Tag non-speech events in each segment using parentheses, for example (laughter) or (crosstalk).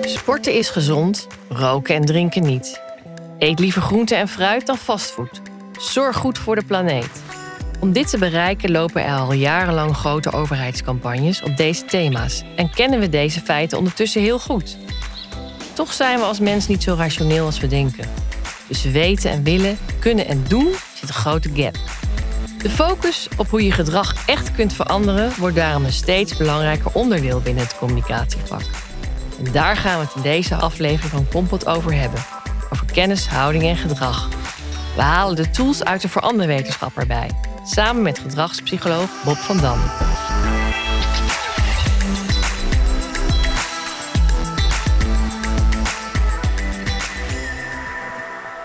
Sporten is gezond, roken en drinken niet. Eet liever groente en fruit dan fastfood. Zorg goed voor de planeet. Om dit te bereiken lopen er al jarenlang grote overheidscampagnes op deze thema's en kennen we deze feiten ondertussen heel goed. Toch zijn we als mens niet zo rationeel als we denken. Tussen weten en willen, kunnen en doen zit een grote gap. De focus op hoe je gedrag echt kunt veranderen wordt daarom een steeds belangrijker onderdeel binnen het communicatievak. En daar gaan we het in deze aflevering van Kompot over hebben. Over kennis, houding en gedrag. We halen de tools uit de veranderwetenschap erbij. Samen met gedragspsycholoog Bob van Dam.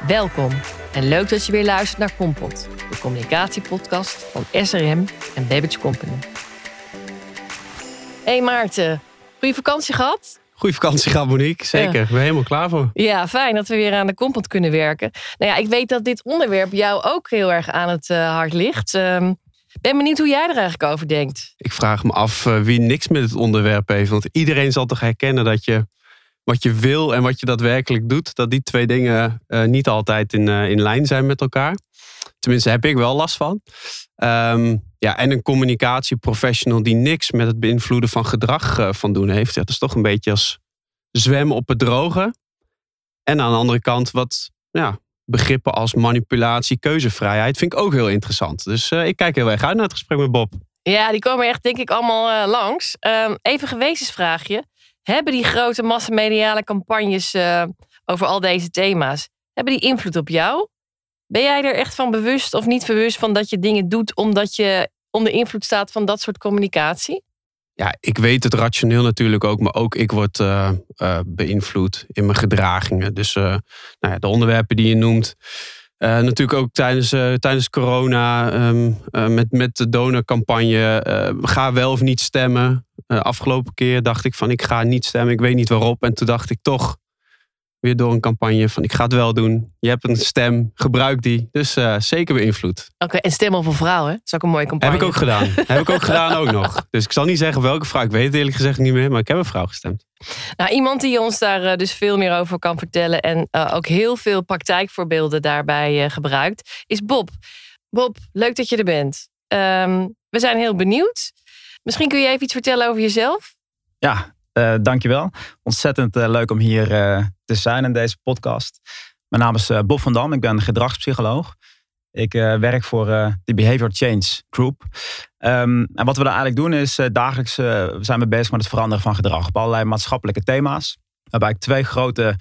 Welkom en leuk dat je weer luistert naar Kompot, de communicatiepodcast van SRM en Babbage Company. Hey Maarten, goede vakantie gehad? Goeie vakantie gehad, Monique. Zeker. Ik ben helemaal klaar voor. Ja, fijn dat we weer aan de Kompot kunnen werken. Nou ja, ik weet dat dit onderwerp jou ook heel erg aan het uh, hart ligt. Uh, ben benieuwd hoe jij er eigenlijk over denkt. Ik vraag me af uh, wie niks met het onderwerp heeft. Want iedereen zal toch herkennen dat je wat je wil en wat je daadwerkelijk doet, dat die twee dingen uh, niet altijd in, in lijn zijn met elkaar. Tenminste, heb ik wel last van. Um, ja, en een communicatieprofessional die niks met het beïnvloeden van gedrag uh, van doen heeft. Dat is toch een beetje als zwemmen op het droge. En aan de andere kant wat ja, begrippen als manipulatie, keuzevrijheid vind ik ook heel interessant. Dus uh, ik kijk heel erg uit naar het gesprek met Bob. Ja, die komen echt denk ik allemaal uh, langs. Um, even gewetensvraagje. Hebben die grote massamediale campagnes over al deze thema's, hebben die invloed op jou? Ben jij er echt van bewust of niet bewust van dat je dingen doet omdat je onder invloed staat van dat soort communicatie? Ja, ik weet het rationeel natuurlijk ook, maar ook ik word uh, uh, beïnvloed in mijn gedragingen. Dus uh, nou ja, de onderwerpen die je noemt. natuurlijk ook tijdens, tijdens corona um, met, met de donorcampagne. ga wel of niet stemmen. afgelopen keer dacht ik van ik ga niet stemmen. Ik weet niet waarop. En toen dacht ik toch, weer door een campagne van ik ga het wel doen. Je hebt een stem, gebruik die. Dus uh, zeker beïnvloed. Oké, en stem op een vrouw, hè? Dat is ook een mooie campagne. Heb ik ook gedaan. (laughs) heb ik ook gedaan ook nog. Dus ik zal niet zeggen welke vrouw. Ik weet het eerlijk gezegd niet meer, maar ik heb een vrouw gestemd. Nou, iemand die ons daar uh, dus veel meer over kan vertellen en uh, ook heel veel praktijkvoorbeelden daarbij gebruikt, is Bob. Bob, leuk dat je er bent. Um, we zijn heel benieuwd. Misschien kun je even iets vertellen over jezelf? Ja, uh, dankjewel. Ontzettend uh, leuk om hier uh, te zijn in deze podcast. Mijn naam is Bob van Dam. Ik ben gedragspsycholoog. Ik werk voor de Behavior Change Group. Um, en wat we daar eigenlijk doen is dagelijks zijn we bezig met het veranderen van gedrag op allerlei maatschappelijke thema's. Waarbij ik twee grote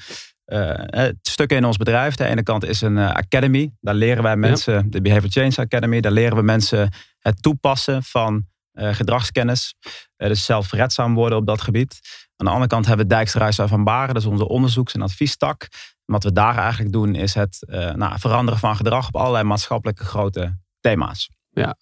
stukken in ons bedrijf. De ene kant is een academy. Daar leren wij mensen, ja. de Behavior Change Academy, daar leren we mensen het toepassen van gedragskennis. Dus zelfredzaam worden op dat gebied. Aan de andere kant hebben we Dijkstra van Baren, dat is onze onderzoeks- en adviestak. En wat we daar eigenlijk doen is het uh, nou, veranderen van gedrag op allerlei maatschappelijke grote thema's. Ja.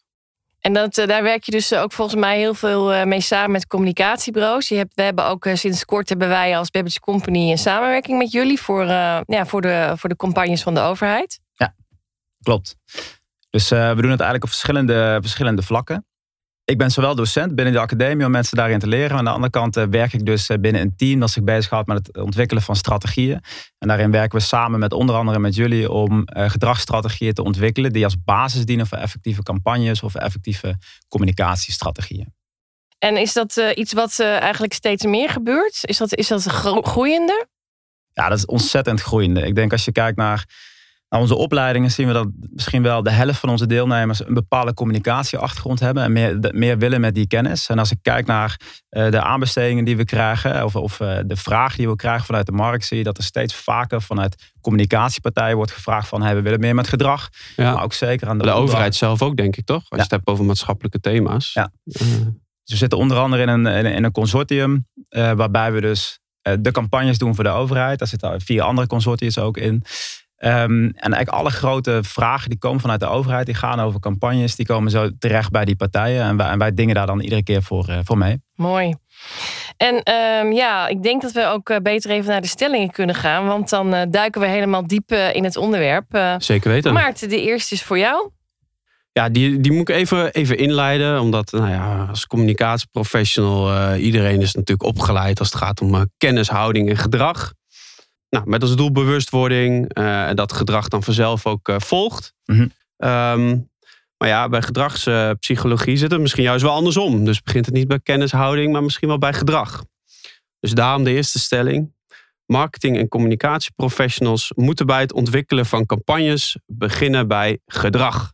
En dat, daar werk je dus ook volgens mij heel veel mee samen met communicatiebureaus. Je hebt, we hebben ook sinds kort hebben wij als Babbage Company een samenwerking met jullie voor, ja, voor, de, voor de campagnes van de overheid. Ja, klopt. Dus we doen het eigenlijk op verschillende, verschillende vlakken ik ben zowel docent binnen de academie om mensen daarin te leren. Aan de andere kant uh, werk ik dus uh, binnen een team dat zich bezighoudt met het ontwikkelen van strategieën. En daarin werken we samen met onder andere met jullie om uh, gedragsstrategieën te ontwikkelen die als basis dienen voor effectieve campagnes of effectieve communicatiestrategieën. En is dat iets wat eigenlijk steeds meer gebeurt? Is dat, is dat groeiende? Ja, dat is ontzettend groeiende. Ik denk als je kijkt naar nou, onze opleidingen zien we dat misschien wel de helft van onze deelnemers een bepaalde communicatieachtergrond hebben en meer, meer willen met die kennis. En als ik kijk naar uh, de aanbestedingen die we krijgen, of, of uh, de vraag die we krijgen vanuit de markt, zie je dat er steeds vaker vanuit communicatiepartijen wordt gevraagd van hey, we willen meer met gedrag. Ja. Maar ook zeker aan de, de overheid zelf ook, denk ik toch? Als ja. je het hebt over maatschappelijke thema's. Ja. Uh. Dus we zitten onder andere in een, in een consortium waarbij we dus de campagnes doen voor de overheid. Daar zitten vier andere consortiums ook in. Um, en eigenlijk alle grote vragen die komen vanuit de overheid, die gaan over campagnes, die komen zo terecht bij die partijen. En wij, en wij dingen daar dan iedere keer voor, uh, voor mee. Mooi. En um, ja, ik denk dat we ook uh, beter even naar de stellingen kunnen gaan, want dan uh, duiken we helemaal diep in het onderwerp. Zeker weten. Maarten, de eerste is voor jou. Ja, die, die moet ik even, even inleiden. Omdat nou ja, als communicatieprofessional, uh, iedereen is natuurlijk opgeleid als het gaat om uh, kennis, houding en gedrag. Nou, met als doel bewustwording uh, en dat gedrag dan vanzelf ook volgt. Mm -hmm. um, maar ja, bij gedragspsychologie zit het misschien juist wel andersom. Dus begint het niet bij kennishouding, maar misschien wel bij gedrag. Dus daarom de eerste stelling. Marketing- en communicatieprofessionals moeten bij het ontwikkelen van campagnes beginnen bij gedrag.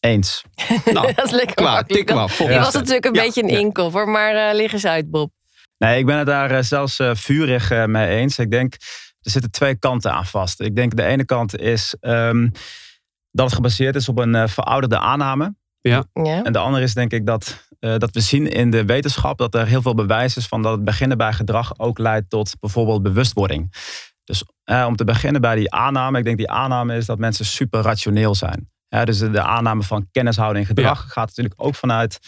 Eens. Nou, (laughs) dat is lekker klaar, tik maar. Die was natuurlijk een beetje een inkopper, maar uh, lig eens uit, Bob. Nee, ik ben het daar uh, zelfs uh, vurig mee eens. Ik denk, er zitten twee kanten aan vast. Ik denk de ene kant is um, dat het gebaseerd is op een verouderde aanname. Ja. ja. En de andere is denk ik dat, dat we zien in de wetenschap dat er heel veel bewijs is van dat het beginnen bij gedrag ook leidt tot bijvoorbeeld bewustwording. Dus om te beginnen bij die aanname, ik denk die aanname is dat mensen super rationeel zijn. Ja, dus de, aanname van kennishouding en gedrag gaat natuurlijk ook vanuit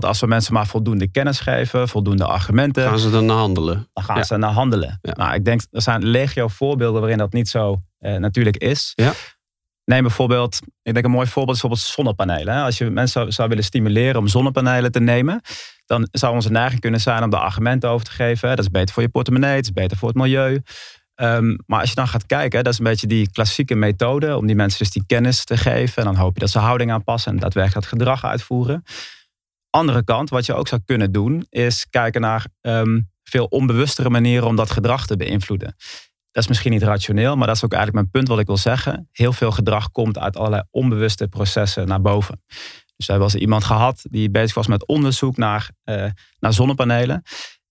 dat als we mensen maar voldoende kennis geven, voldoende argumenten. Gaan ze dan naar handelen? Dan gaan ze naar handelen. Nou, ik denk, er zijn legio voorbeelden waarin dat niet zo eh, natuurlijk is. Ja. Neem bijvoorbeeld, ik denk een mooi voorbeeld is bijvoorbeeld zonnepanelen. Als je mensen zou, zou willen stimuleren om zonnepanelen te nemen, dan zou onze neiging kunnen zijn om daar argumenten over te geven. Dat is beter voor je portemonnee, het is beter voor het milieu. Um, maar als je dan gaat kijken, dat is een beetje die klassieke methode om die mensen dus die kennis te geven. En dan hoop je dat ze houding aanpassen en daadwerkelijk dat gedrag uitvoeren. Andere kant, wat je ook zou kunnen doen, is kijken naar um, veel onbewustere manieren om dat gedrag te beïnvloeden. Dat is misschien niet rationeel, maar dat is ook eigenlijk mijn punt wat ik wil zeggen. Heel veel gedrag komt uit allerlei onbewuste processen naar boven. Dus we hebben eens iemand gehad die bezig was met onderzoek naar, uh, naar zonnepanelen.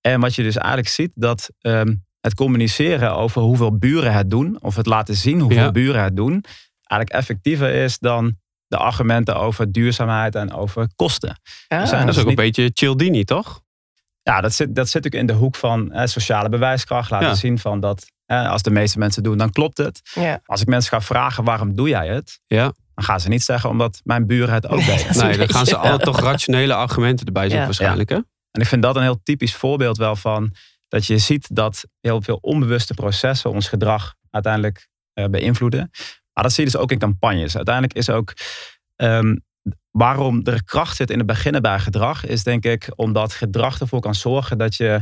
En wat je dus eigenlijk ziet, dat um, het communiceren over hoeveel buren het doen, of het laten zien hoeveel Ja. buren het doen, eigenlijk effectiever is dan de argumenten over duurzaamheid en over kosten. Er zijn Dat is dus ook een niet- beetje Cialdini, toch? Ja, dat zit, dat zit ook in de hoek van eh, sociale bewijskracht. Laten Ja. zien van dat eh, als de meeste mensen doen, dan klopt het. Ja. Als ik mensen ga vragen waarom doe jij het, Ja. dan gaan ze niet zeggen omdat mijn buren het ook Nee, deden. (laughs) een Nee, dan gaan ze altijd toch rationele argumenten erbij zoeken Ja. waarschijnlijk. Hè? En ik vind dat een heel typisch voorbeeld wel van dat je ziet dat heel veel onbewuste processen ons gedrag uiteindelijk eh, beïnvloeden. Maar dat zie je dus ook in campagnes. Uiteindelijk is ook ehm, waarom er kracht zit in het beginnen bij gedrag, is denk ik omdat gedrag ervoor kan zorgen dat je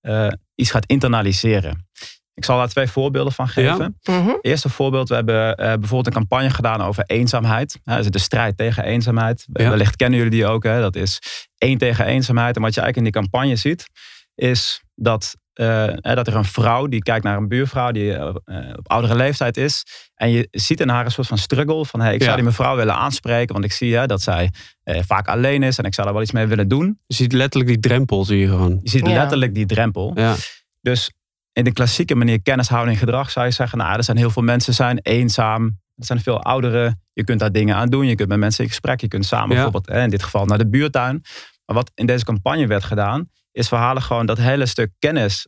eh, iets gaat internaliseren. Ik zal daar twee voorbeelden van geven. Mhm. Eerste voorbeeld, we hebben eh, bijvoorbeeld een campagne gedaan over eenzaamheid. Hè, dus de strijd tegen eenzaamheid. Ja. Wellicht kennen jullie die ook. Hè? Dat is één tegen eenzaamheid. En wat je eigenlijk in die campagne ziet, is dat, eh, dat er een vrouw die kijkt naar een buurvrouw die eh, eh, op oudere leeftijd is. En je ziet in haar een soort van struggle van hey, ik zou Ja. die mevrouw willen aanspreken, want ik zie hè, dat zij eh, vaak alleen is en ik zou daar wel iets mee willen doen. Je ziet letterlijk die drempel, zie je gewoon. Je ziet Ja. letterlijk die drempel. Ja. Dus in de klassieke manier kennishouding gedrag zou je zeggen, nou, er zijn heel veel mensen zijn eenzaam. Er zijn veel ouderen. Je kunt daar dingen aan doen. Je kunt met mensen in gesprek. Je kunt samen Ja. bijvoorbeeld, hè, in dit geval, naar de buurtuin. Maar wat in deze campagne werd gedaan, is we halen gewoon dat hele stuk kennis,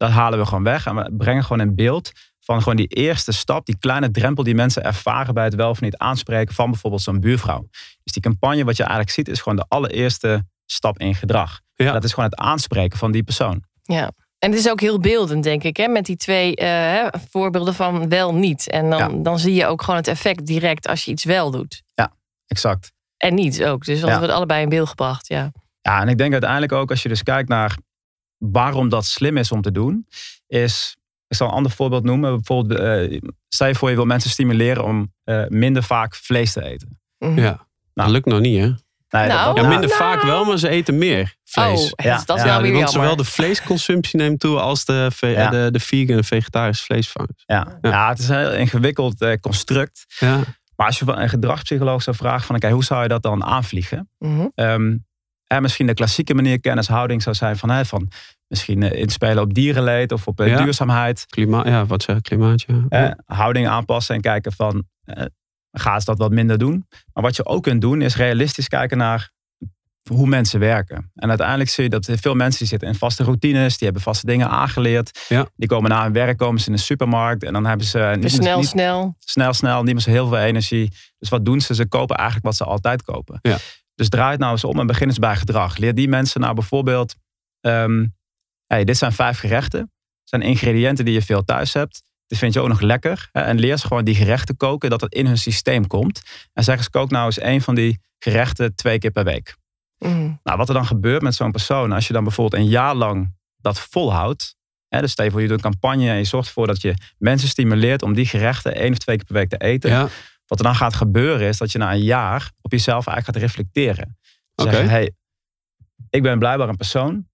dat halen we gewoon weg. En we brengen gewoon een beeld van gewoon die eerste stap, die kleine drempel die mensen ervaren bij het wel of niet aanspreken van bijvoorbeeld zo'n buurvrouw. Dus die campagne, wat je eigenlijk ziet, is gewoon de allereerste stap in gedrag. Ja. Dat is gewoon het aanspreken van die persoon. Ja. En het is ook heel beeldend, denk ik, hè? met die twee eh, hè, voorbeelden van wel niet. En dan, Ja. dan zie je ook gewoon het effect direct als je iets wel doet. Exact. En niet ook. Dus dat Ja. wordt allebei in beeld gebracht. Ja. Ja, en ik denk uiteindelijk ook als je dus kijkt naar waarom dat slim is om te doen, is, ik zal een ander voorbeeld noemen. Bijvoorbeeld, eh, stel je voor je wil mensen stimuleren om eh, minder vaak vlees te eten. Mhm. ja. Dat lukt nog niet, hè? Nee, Nou, dat, Ja, dat- minder nou. vaak wel, maar ze eten meer vlees. Oh, Ja, dus dat is ja, nou weer want jammer. zowel de vleesconsumptie neemt toe als de, ve- Ja. de, de vegan en vegetarische vleesvangers. ja. Ja. het is een heel ingewikkeld eh, construct. Ja. Maar als je van een gedragspsycholoog zou vragen van oké, hoe zou je dat dan aanvliegen? Ehm, en misschien de klassieke manier kennishouding zou zijn van, hè, van misschien eh, inspelen op dierenleed of op eh, Ja. duurzaamheid. Klimaat, ja, wat zeg ik, klimaat, ja. Eh, houding aanpassen en kijken van, eh, gaan ze dat wat minder doen? Maar wat je ook kunt doen is realistisch kijken naar hoe mensen werken. En uiteindelijk zie je dat veel mensen die zitten in vaste routines, die hebben vaste dingen aangeleerd. Ja. Die komen na hun werk, komen ze in de supermarkt en dan hebben ze niet, Dus snel, niet- snel. snel, snel, niet meer zo heel veel energie. Dus wat doen ze? Ze kopen eigenlijk wat ze altijd kopen. Ja. Dus draai het nou eens om en begin eens bij gedrag. Leer die mensen nou bijvoorbeeld, ehm, hey, dit zijn vijf gerechten. Het zijn ingrediënten die je veel thuis hebt. dit vind je ook nog lekker. En leer ze gewoon die gerechten koken, dat het in hun systeem komt. En zeg eens, kook nou eens een van die gerechten twee keer per week. Mhm. Nou, wat er dan gebeurt met zo'n persoon, als je dan bijvoorbeeld een jaar lang dat volhoudt. Hè, dus stel je voor, je doet een campagne en je zorgt ervoor dat je mensen stimuleert om die gerechten één of twee keer per week te eten. Ja, Wat er dan gaat gebeuren is dat je na een jaar op jezelf eigenlijk gaat reflecteren. Zeggen, hey, ik ben blijkbaar een persoon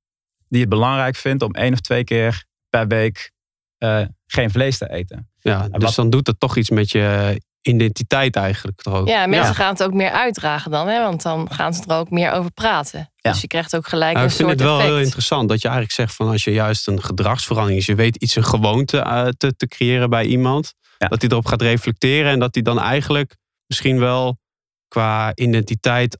die het belangrijk vindt om één of twee keer per week eh, geen vlees te eten. ja. dus wat- dan doet het toch iets met je identiteit eigenlijk toch ook. Ja, mensen Ja. gaan het ook meer uitdragen dan, hè? want dan gaan ze er ook meer over praten. Ja. Dus je krijgt ook gelijk Nou, een ik vind soort het wel effect. heel interessant dat je eigenlijk zegt van als je juist een gedragsverandering is, je weet iets een gewoonte eh, te, te creëren bij iemand, Ja. dat hij erop gaat reflecteren en dat hij dan eigenlijk misschien wel qua identiteit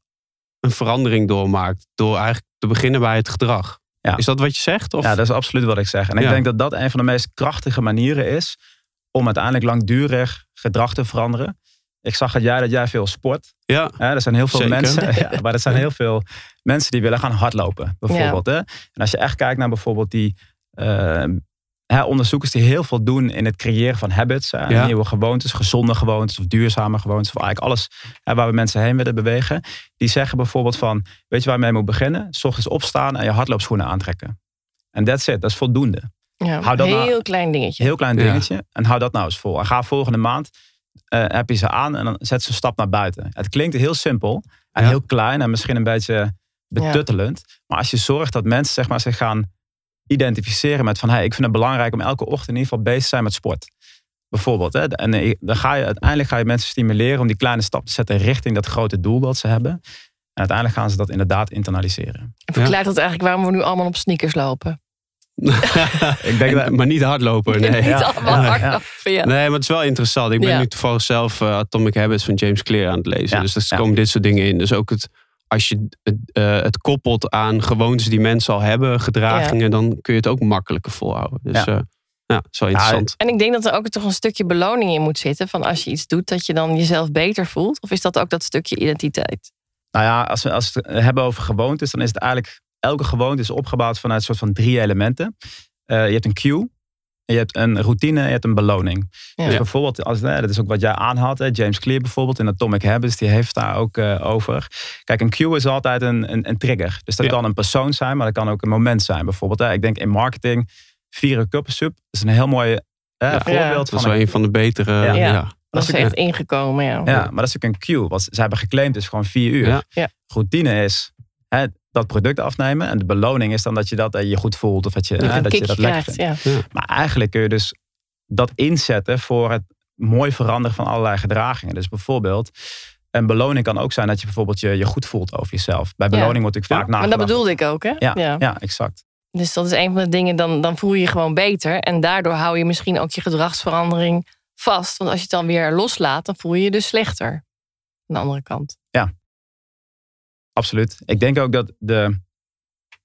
een verandering doormaakt door eigenlijk te beginnen bij het gedrag. Ja. Is dat wat je zegt? Of? Ja, dat is absoluut wat ik zeg. En ik Ja. denk dat dat een van de meest krachtige manieren is om uiteindelijk langdurig gedrag te veranderen. Ik zag dat jij, dat jij veel sport. ja. Hè? Er zijn heel veel Zeker. mensen, (laughs) ja, maar er zijn heel veel mensen die willen gaan hardlopen, bijvoorbeeld. Hè? En als je echt kijkt naar bijvoorbeeld die eh, hè, onderzoekers die heel veel doen in het creëren van habits, hè, Ja. nieuwe gewoontes, gezonde gewoontes of duurzame gewoontes, of eigenlijk alles hè, waar we mensen heen willen bewegen, die zeggen bijvoorbeeld van, weet je waar je mee moet beginnen? S ochtends opstaan en je hardloopschoenen aantrekken. En that's it, dat is voldoende. Ja, Hou dat heel nou- klein dingetje. Heel klein Ja. dingetje. En hou dat nou eens vol. En ga volgende maand, eh, heb je ze aan en dan zet ze een stap naar buiten. Het klinkt heel simpel en Ja. heel klein en misschien een beetje betuttelend. Maar als je zorgt dat mensen zeg maar, zich gaan identificeren met van... Hey, ik vind het belangrijk om elke ochtend in ieder geval bezig te zijn met sport. Bijvoorbeeld. Hè? En eh, dan ga je uiteindelijk ga je mensen stimuleren om die kleine stap te zetten richting dat grote doel dat ze hebben. En uiteindelijk gaan ze dat inderdaad internaliseren. En verklaart dat eigenlijk waarom we nu allemaal op sneakers lopen. (laughs) Ik denk dat, maar niet hardlopen. Nee. (laughs) Niet Ja, allemaal ja, hardlopen, ja. Nee, maar het is wel interessant. Ik ben Ja. nu toevallig zelf eh, Atomic Habits van James Clear aan het lezen. Ja, Dus er ja. komen dit soort dingen in. Dus ook het, als je het, eh, het koppelt aan gewoontes die mensen al hebben, gedragingen, dan kun je het ook makkelijker volhouden. Dus Ja. ja, ja wel interessant. En ik denk dat er ook toch een stukje beloning in moet zitten. Van als je iets doet, dat je dan jezelf beter voelt. Of is dat ook dat stukje identiteit? Nou ja, als we, als we het hebben over gewoontes, dan is het eigenlijk... Elke gewoonte is opgebouwd vanuit een soort van drie elementen. Eh, je hebt een cue, je hebt een routine en je hebt een beloning. Ja. Dus bijvoorbeeld, als, hè, dat is ook wat jij aanhaalt. Hè, James Clear bijvoorbeeld in Atomic Habits, die heeft daar ook eh, over. Kijk, een cue is altijd een, een, een trigger. Dus dat Ja. kan een persoon zijn, maar dat kan ook een moment zijn. Bijvoorbeeld, hè, ik denk in marketing, vieren. Dat is een heel mooi eh, Ja. voorbeeld Dat van is wel een een van de betere. Ja. Ja. Ja. Dat is echt ingekomen, ja. Ja, maar dat is ook een cue. Wat ze hebben geclaimd is gewoon vier uur. Ja. Ja. Routine is hè, dat product afnemen. En de beloning is dan dat je dat eh, je goed voelt. Of dat je, Dat dat, je dat lekker krijgt, vindt. ja. Maar eigenlijk kun je dus dat inzetten voor het mooi veranderen van allerlei gedragingen. Dus bijvoorbeeld, een beloning kan ook zijn dat je bijvoorbeeld je, je goed voelt over jezelf. Bij Ja. beloning natuurlijk Ja. vaak Maar dat nagedacht. bedoelde ik ook, hè? Ja, ja. exact. Dus dat is een van de dingen, dan, dan voel je je gewoon beter. En daardoor hou je misschien ook je gedragsverandering vast. Want als je het dan weer loslaat, dan voel je je dus slechter. Aan de andere kant. Absoluut. Ik denk ook dat de,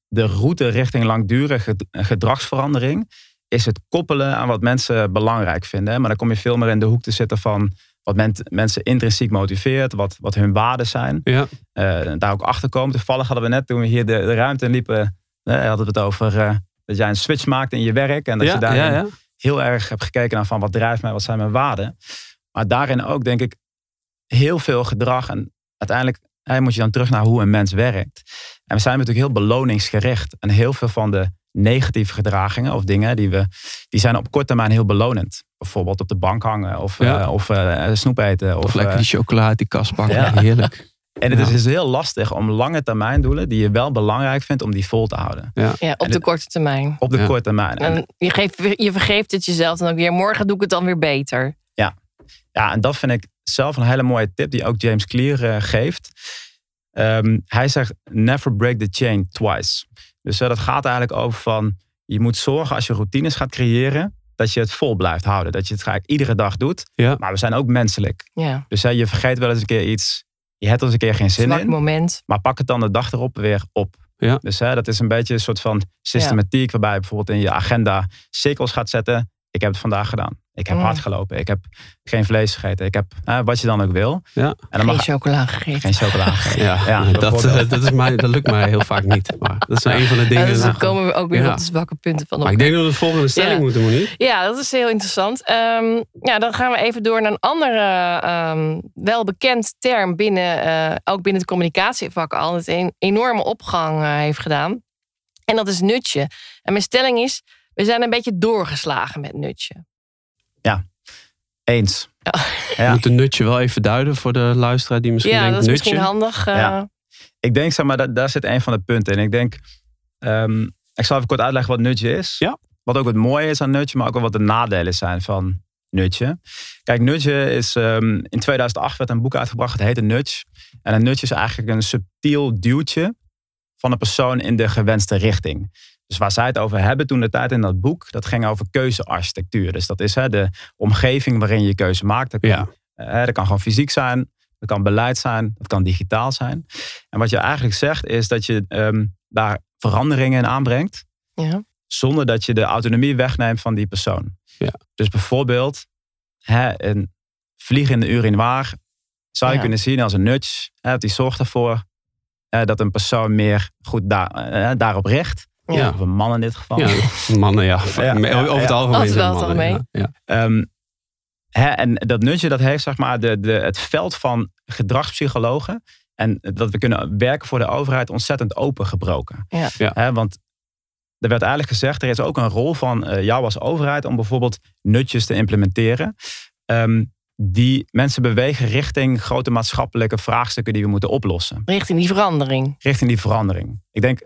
de route richting langdurige gedragsverandering is het koppelen aan wat mensen belangrijk vinden. Maar dan kom je veel meer in de hoek te zitten van wat men- mensen intrinsiek motiveert, wat, wat hun waarden zijn. Ja. Eh, daar ook achter komen. Toevallig hadden we net toen we hier de, de ruimte in liepen, hadden we het over eh, dat jij een switch maakt in je werk. En dat Ja, je ja. heel erg hebt gekeken naar van wat drijft mij, wat zijn mijn waarden. Maar daarin ook denk ik heel veel gedrag. En uiteindelijk hè, moet je dan terug naar hoe een mens werkt. En we zijn natuurlijk heel beloningsgericht. En heel veel van de negatieve gedragingen of dingen die we, die zijn op korte termijn heel belonend. Bijvoorbeeld op de bank hangen of, Ja. eh, of eh, snoep eten. Of, Of lekker eh, die chocola uit die kast pakken. Ja. Heerlijk. en het is Ja. dus heel lastig om lange termijn doelen die je wel belangrijk vindt om die vol te houden. Ja, op En de korte termijn. Op de Ja. korte termijn. En En je, geeft, je vergeeft het jezelf dan ook weer. Morgen doe ik het dan weer beter. Ja, en dat vind ik zelf een hele mooie tip die ook James Clear eh, geeft. Ehm, hij zegt, never break the chain twice. Dus eh, dat gaat eigenlijk over van, je moet zorgen als je routines gaat creëren, dat je het vol blijft houden. Dat je het eigenlijk iedere dag doet. Ja. Maar we zijn ook menselijk. Ja, Dus hè, je vergeet wel eens een keer iets. Je hebt eens een keer geen zin in. moment. Maar pak het dan de dag erop weer op. Ja. Dus hè, dat is een beetje een sosoort van systematiek waarbij je bijvoorbeeld in je agenda cirkels gaat zetten. Ik heb het vandaag gedaan. Ik heb Mm. hard gelopen. Ik heb geen vlees gegeten. Ik heb eh, wat je dan ook wil. Ja. En dan Geen mag chocola gegeten. geen chocola gegeten. Ja, Ja, dat, eh, dat, is mij, dat lukt mij heel vaak niet. Maar dat is een van de Ja, dingen. dus dan nou, komen we ook weer Ja. op de zwakke punten van maar ik denk dat we de volgende stelling Ja. moeten, Monique. Ja, dat is heel interessant. Ehm, ja, dan gaan we even door naar een andere ehm welbekend term binnen, eh, ook binnen het communicatievak al, dat een enorme opgang eh, heeft gedaan. En dat is nutje. En mijn stelling is, we zijn een beetje doorgeslagen met nutje. Eens. Ja. We Ja. moeten nutje wel even duiden voor de luisteraar die misschien ja, denkt dat is nutje. misschien handig. eh, Ja. Ik denk, zeg maar, dat, daar zit een van de punten in. Ik denk, ehm, ik zal even kort uitleggen wat nudge is. Ja. Wat ook het mooie is aan nudge, maar ook wel wat de nadelen zijn van nudge. Kijk, nudge is, ehm, in 2008 werd een boek uitgebracht, het heette Nudge. En een nudge is eigenlijk een subtiel duwtje van een persoon in de gewenste richting. Dus waar zij het over hebben toen de tijd in dat boek, dat ging over keuzearchitectuur. Dus dat is hè, de omgeving waarin je keuze maakt. Dat kan, Ja. eh, dat kan gewoon fysiek zijn, dat kan beleid zijn, dat kan digitaal zijn. En wat je eigenlijk zegt is dat je ehm, daar veranderingen in aanbrengt, ja. zonder dat je de autonomie wegneemt van die persoon. Ja. Dus bijvoorbeeld hè, een vliegende urinoir zou je Ja. kunnen zien als een nudge. Hè, die zorgt ervoor eh, dat een persoon meer goed daar, eh, daarop richt. Ja. Of een man in dit geval. Ja, (laughs) mannen, ja. Ja, Over het algemeen. Wel het mannen, algemeen. Ja. Ja. Ehm, hè, en dat nudge dat heeft zeg maar de, de, het veld van gedragspsychologen en dat we kunnen werken voor de overheid ontzettend opengebroken. Ja. Ja. Hè, want er werd eigenlijk gezegd, er is ook een rol van eh, jou als overheid om bijvoorbeeld nutjes te implementeren. ehm, die mensen bewegen richting grote maatschappelijke vraagstukken die we moeten oplossen. Richting die verandering. Richting die verandering. Ik denk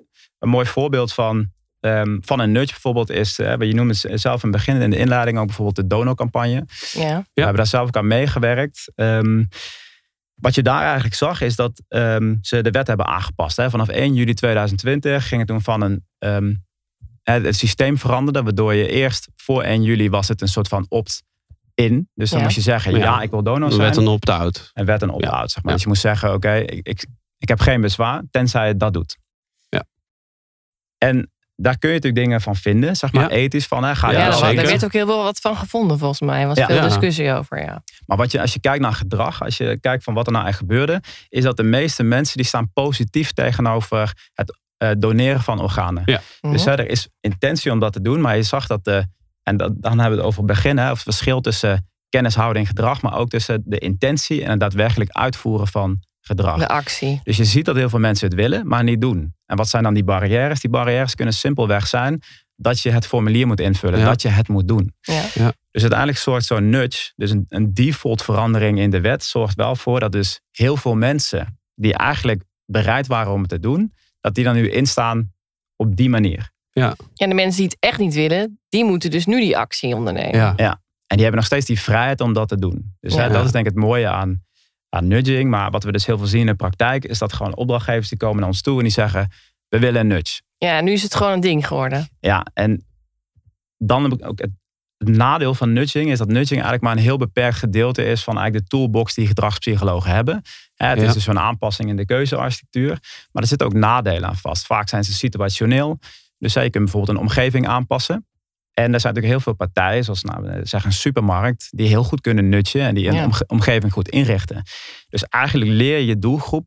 een mooi voorbeeld van, ehm, van een nudge bijvoorbeeld is, eh, je noemde het zelf in het begin in de inleiding ook bijvoorbeeld de donorcampagne. Ja. We hebben daar zelf ook aan meegewerkt. Ehm, wat je daar eigenlijk zag is dat ehm, ze de wet hebben aangepast. Hè. Vanaf 1 juli 2020 ging het toen van een... ehm, het, het systeem veranderde, waardoor je eerst voor 1 juli was het een soort van opt-in. Dus dan Ja. moest je zeggen, ja, Ja. ik wil donor Er zijn. werd een opt-out. En werd een opt-out, zeg maar. Ja. Dus je moest zeggen, oké, ik, ik, ik heb geen bezwaar, tenzij het dat doet. En daar kun je natuurlijk dingen van vinden, zeg maar, Ja. ethisch van. Hè, ga je Ja, wel- daar werd ook heel veel wat van gevonden volgens mij. Er was Ja. veel discussie over, ja. Maar wat je, als je kijkt naar gedrag, als je kijkt van wat er nou echt gebeurde, is dat de meeste mensen die staan positief tegenover het eh, doneren van organen. Ja. Dus Mhm. hè, er is intentie om dat te doen, maar je zag dat de, en dat, dan hebben we het over het begin, hè, het verschil tussen kennishouding en gedrag, maar ook tussen de intentie en het daadwerkelijk uitvoeren van gedrag. De actie. Dus je ziet dat heel veel mensen het willen, maar niet doen. En wat zijn dan die barrières? Die barrières kunnen simpelweg zijn dat je het formulier moet invullen, Ja. dat je het moet doen. Ja. Dus uiteindelijk zorgt zo'n nudge, dus een, een default verandering in de wet, zorgt wel voor dat dus heel veel mensen die eigenlijk bereid waren om het te doen, dat die dan nu instaan op die manier. ja, de mensen die het echt niet willen, die moeten dus nu die actie ondernemen. Ja. En die hebben nog steeds die vrijheid om dat te doen. Dus Ja. hè, dat is denk ik het mooie aan, aan nudging. Maar wat we dus heel veel zien in de praktijk, is dat gewoon opdrachtgevers die komen naar ons toe en die zeggen, we willen een nudge. Ja, nu is het gewoon een ding geworden. Ja, en dan heb ik ook het, het nadeel van nudging is dat nudging eigenlijk maar een heel beperkt gedeelte is van eigenlijk de toolbox die gedragspsychologen hebben. Hè, het Ja. is dus zo'n aanpassing in de keuzearchitectuur, maar er zitten ook nadelen aan vast. Vaak zijn ze situationeel. Dus hè, je kunt bijvoorbeeld een omgeving aanpassen. En er zijn natuurlijk heel veel partijen, zoals nou, zeggen een supermarkt, die heel goed kunnen nudgen en die een Ja. omgeving goed inrichten. Dus eigenlijk leer je doelgroep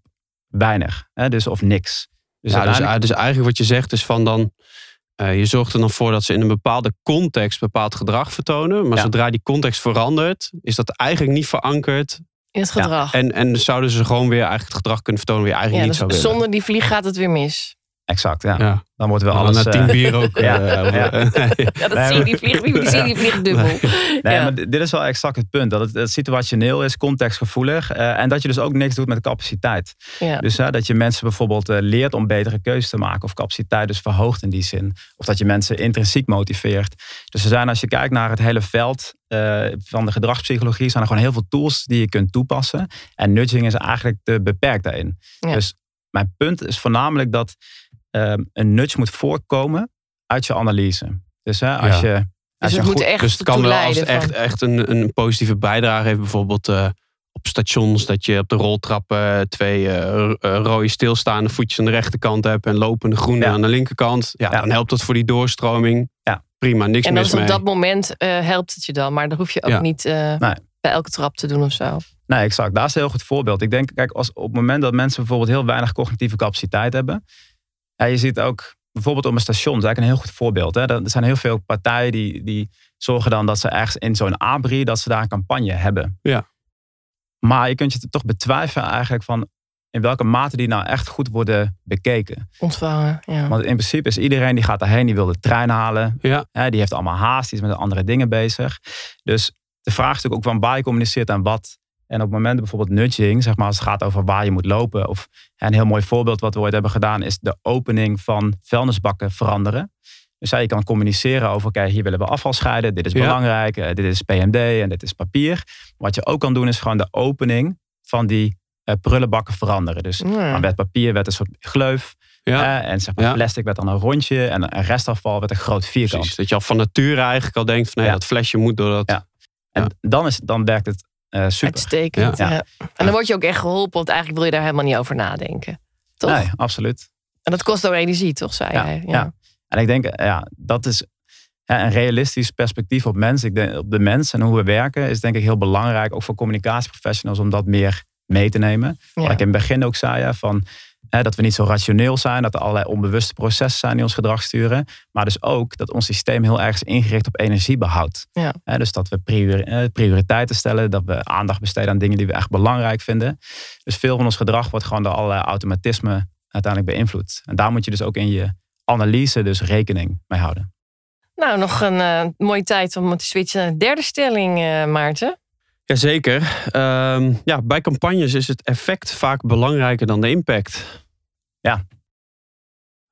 weinig, hè, dus of niks. Dus Ja, dus, uiteindelijk- dus eigenlijk wat je zegt is van dan... eh, je zorgt er dan voor dat ze in een bepaalde context bepaald gedrag vertonen. Maar Ja. zodra die context verandert, is dat eigenlijk niet verankerd. In het gedrag. Ja, En, en zouden ze gewoon weer eigenlijk het gedrag kunnen vertonen wie je eigenlijk dus niet zou willen. zonder die vlieg gaat het weer mis. Exact, ja. Ja. Dan wordt wel Dan alles... na eh, tien bier ook. (laughs) ja, eh, ja. (laughs) Ja, dat zie je maar- die vlieg, die, zie je die vlieg dubbel. (laughs) Nee, Ja. maar dit is wel exact het punt. Dat het, het situationeel is, contextgevoelig. eh, en dat je dus ook niks doet met capaciteit. Ja. Dus hè, dat je mensen bijvoorbeeld eh, leert om betere keuzes te maken. Of capaciteit dus verhoogt in die zin. Of dat je mensen intrinsiek motiveert. Dus er zijn, als je kijkt naar het hele veld eh, van de gedragspsychologie... zijn er gewoon heel veel tools die je kunt toepassen. En nudging is eigenlijk te beperkt daarin. Ja. Dus mijn punt is voornamelijk dat ehm, een nudge moet voortkomen uit je analyse. Dus hè, als Ja. je... Dus Als je het moet goed- echt Dus het kan wel als het van- echt, echt een, een positieve bijdrage heeft. Bijvoorbeeld eh, op stations dat je op de roltrappen twee eh, ro- eh, rode stilstaande voetjes aan de rechterkant hebt. En lopende groene Ja. aan de linkerkant. Ja, Ja. dan helpt dat voor die doorstroming. Ja. prima, niks En dat mis is op mee. dat moment eh, helpt het je dan. Maar dat hoef je ook Ja. niet eh, Nee. bij elke trap te doen of zo. Nee, exact. Daar is een heel goed voorbeeld. Ik denk, kijk, als op het moment dat mensen bijvoorbeeld heel weinig cognitieve capaciteit hebben. Ja, je ziet ook bijvoorbeeld op een station, dat is eigenlijk een heel goed voorbeeld. Hè. Er zijn heel veel partijen die, die zorgen dan dat ze ergens in zo'n abri, dat ze daar een campagne hebben. Ja. Maar je kunt je toch betwijfelen eigenlijk van in welke mate die nou echt goed worden bekeken. Ontvangen, ja. Want in principe is iedereen die gaat daarheen, die wil de trein halen. Ja. Hè, die heeft allemaal haast, die is met andere dingen bezig. Dus de vraag is natuurlijk ook van waar je communiceert en wat. En op het moment bijvoorbeeld nudging, zeg maar als het gaat over waar je moet lopen. Of een heel mooi voorbeeld wat we ooit hebben gedaan is de opening van vuilnisbakken veranderen. Dus ja, je kan communiceren over, oké, hier willen we afval scheiden. Dit is Ja. belangrijk, eh, dit is PMD en dit is papier. Wat je ook kan doen is gewoon de opening van die eh, prullenbakken veranderen. Dus Ja. dan werd papier werd een soort gleuf. Ja, en zeg maar Ja. plastic werd dan een rondje. En restafval werd een groot vierkant. precies. Dat je al van nature eigenlijk al denkt van nee, Ja. dat flesje moet door dat. En dan, is, dan werkt het eh, super. Uitstekend. Ja. Ja. En dan word je ook echt geholpen, want eigenlijk wil je daar helemaal niet over nadenken. Toch? Nee, absoluut. En dat kost ook energie, toch, zei Ja, hij? ja. En ik denk, eh, ja, dat is hè, een realistisch perspectief op mensen. Ik denk, op de mens en hoe we werken is denk ik heel belangrijk. Ook voor communicatieprofessionals om dat meer mee te nemen. Ja. Wat ik in het begin ook zei, van, dat we niet zo rationeel zijn. Dat er allerlei onbewuste processen zijn die ons gedrag sturen. Maar dus ook dat ons systeem heel erg is ingericht op energiebehoud. Ja. Hè, dus dat we priori- eh, prioriteiten stellen. Dat we aandacht besteden aan dingen die we echt belangrijk vinden. Dus veel van ons gedrag wordt gewoon door allerlei automatismen uiteindelijk beïnvloed. En daar moet je dus ook in je analyse dus rekening mee houden. Nou, nog een eh, mooie tijd om te switchen naar de derde stelling, eh, Maarten. Jazeker. Ehm, ja, bij campagnes is het effect vaak belangrijker dan de impact. Ja.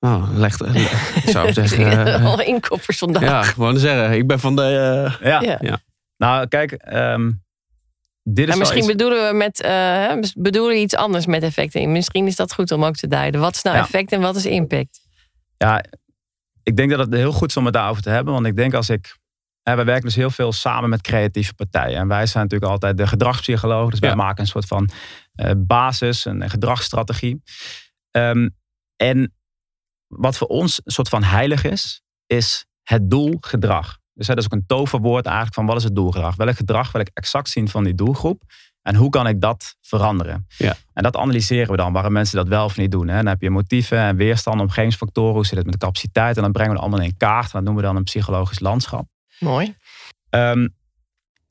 Oh, legt, (laughs) ik zou zeggen. eh, Al inkoppers vandaag. ja, gewoon zeggen. Ik ben van de. eh, Ja. Ja. Ja. Nou, kijk, ehm, dit is misschien iets- bedoelen we met eh, bedoelen we iets anders met effecten. Misschien is dat goed om ook te duiden. Wat is nou Ja. effect en wat is impact? Ja, ik denk dat het heel goed is om het daarover te hebben. Want ik denk als ik. Hè, wij werken dus heel veel samen met creatieve partijen. En wij zijn natuurlijk altijd de gedragspsycholoog. Dus wij Ja. maken een soort van eh, basis, een, gedragsstrategie. Ehm, en wat voor ons een soort van heilig is, is het doel gedrag. Dus hè, dat is ook een toverwoord eigenlijk van wat is het doelgedrag? Welk gedrag wil ik exact zien van die doelgroep? En hoe kan ik dat veranderen? Ja. En dat analyseren we dan, waarom mensen dat wel of niet doen. Hè? Dan heb je motieven en weerstand, omgevingsfactoren, hoe zit het met de capaciteit? En dan brengen we het allemaal in kaart. En dat noemen we dan een psychologisch landschap. Mooi. Ehm,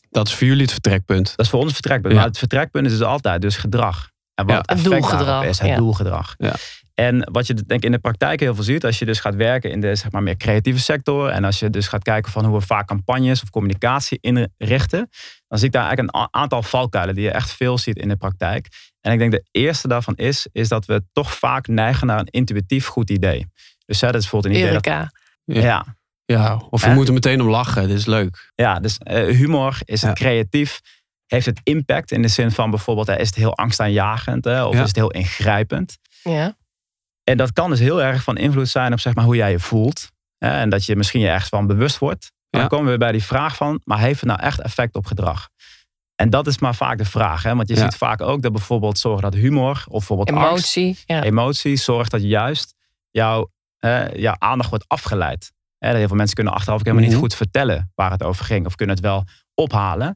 dat is voor jullie het vertrekpunt. dat is voor ons het vertrekpunt. Ja. Maar het vertrekpunt is dus altijd dus gedrag. En wat Ja. het doelgedrag, is, het ja. doelgedrag. Ja. En wat je denk ik in de praktijk heel veel ziet, als je dus gaat werken in de zeg maar, meer creatieve sector. En als je dus gaat kijken van hoe we vaak campagnes of communicatie inrichten. Dan zie ik daar eigenlijk een aantal valkuilen die je echt veel ziet in de praktijk. En ik denk de eerste daarvan is, is dat we toch vaak neigen naar een intuïtief goed idee. Dus hè, dat is bijvoorbeeld een idee dat... Eureka. Ja. Ja, of je Hè? moet er meteen om lachen. Dit is leuk. Ja, dus eh, humor is het Ja. creatief. Heeft het impact in de zin van bijvoorbeeld, eh, is het heel angstaanjagend hè, of Ja. is het heel ingrijpend? Ja. En dat kan dus heel erg van invloed zijn op zeg maar, hoe jij je voelt. Hè, en dat je misschien je ergens van bewust wordt. Maar Ja. dan komen we bij die vraag van, maar heeft het nou echt effect op gedrag? En dat is maar vaak de vraag. Hè? Want je Ja. ziet vaak ook dat bijvoorbeeld zorgen dat humor of bijvoorbeeld angst, Emotie. Ja. emotie zorgt dat juist jouw, jouw aandacht wordt afgeleid. Hè, dat heel veel mensen kunnen achteraf ook helemaal Mhm. niet goed vertellen waar het over ging. Of kunnen het wel ophalen.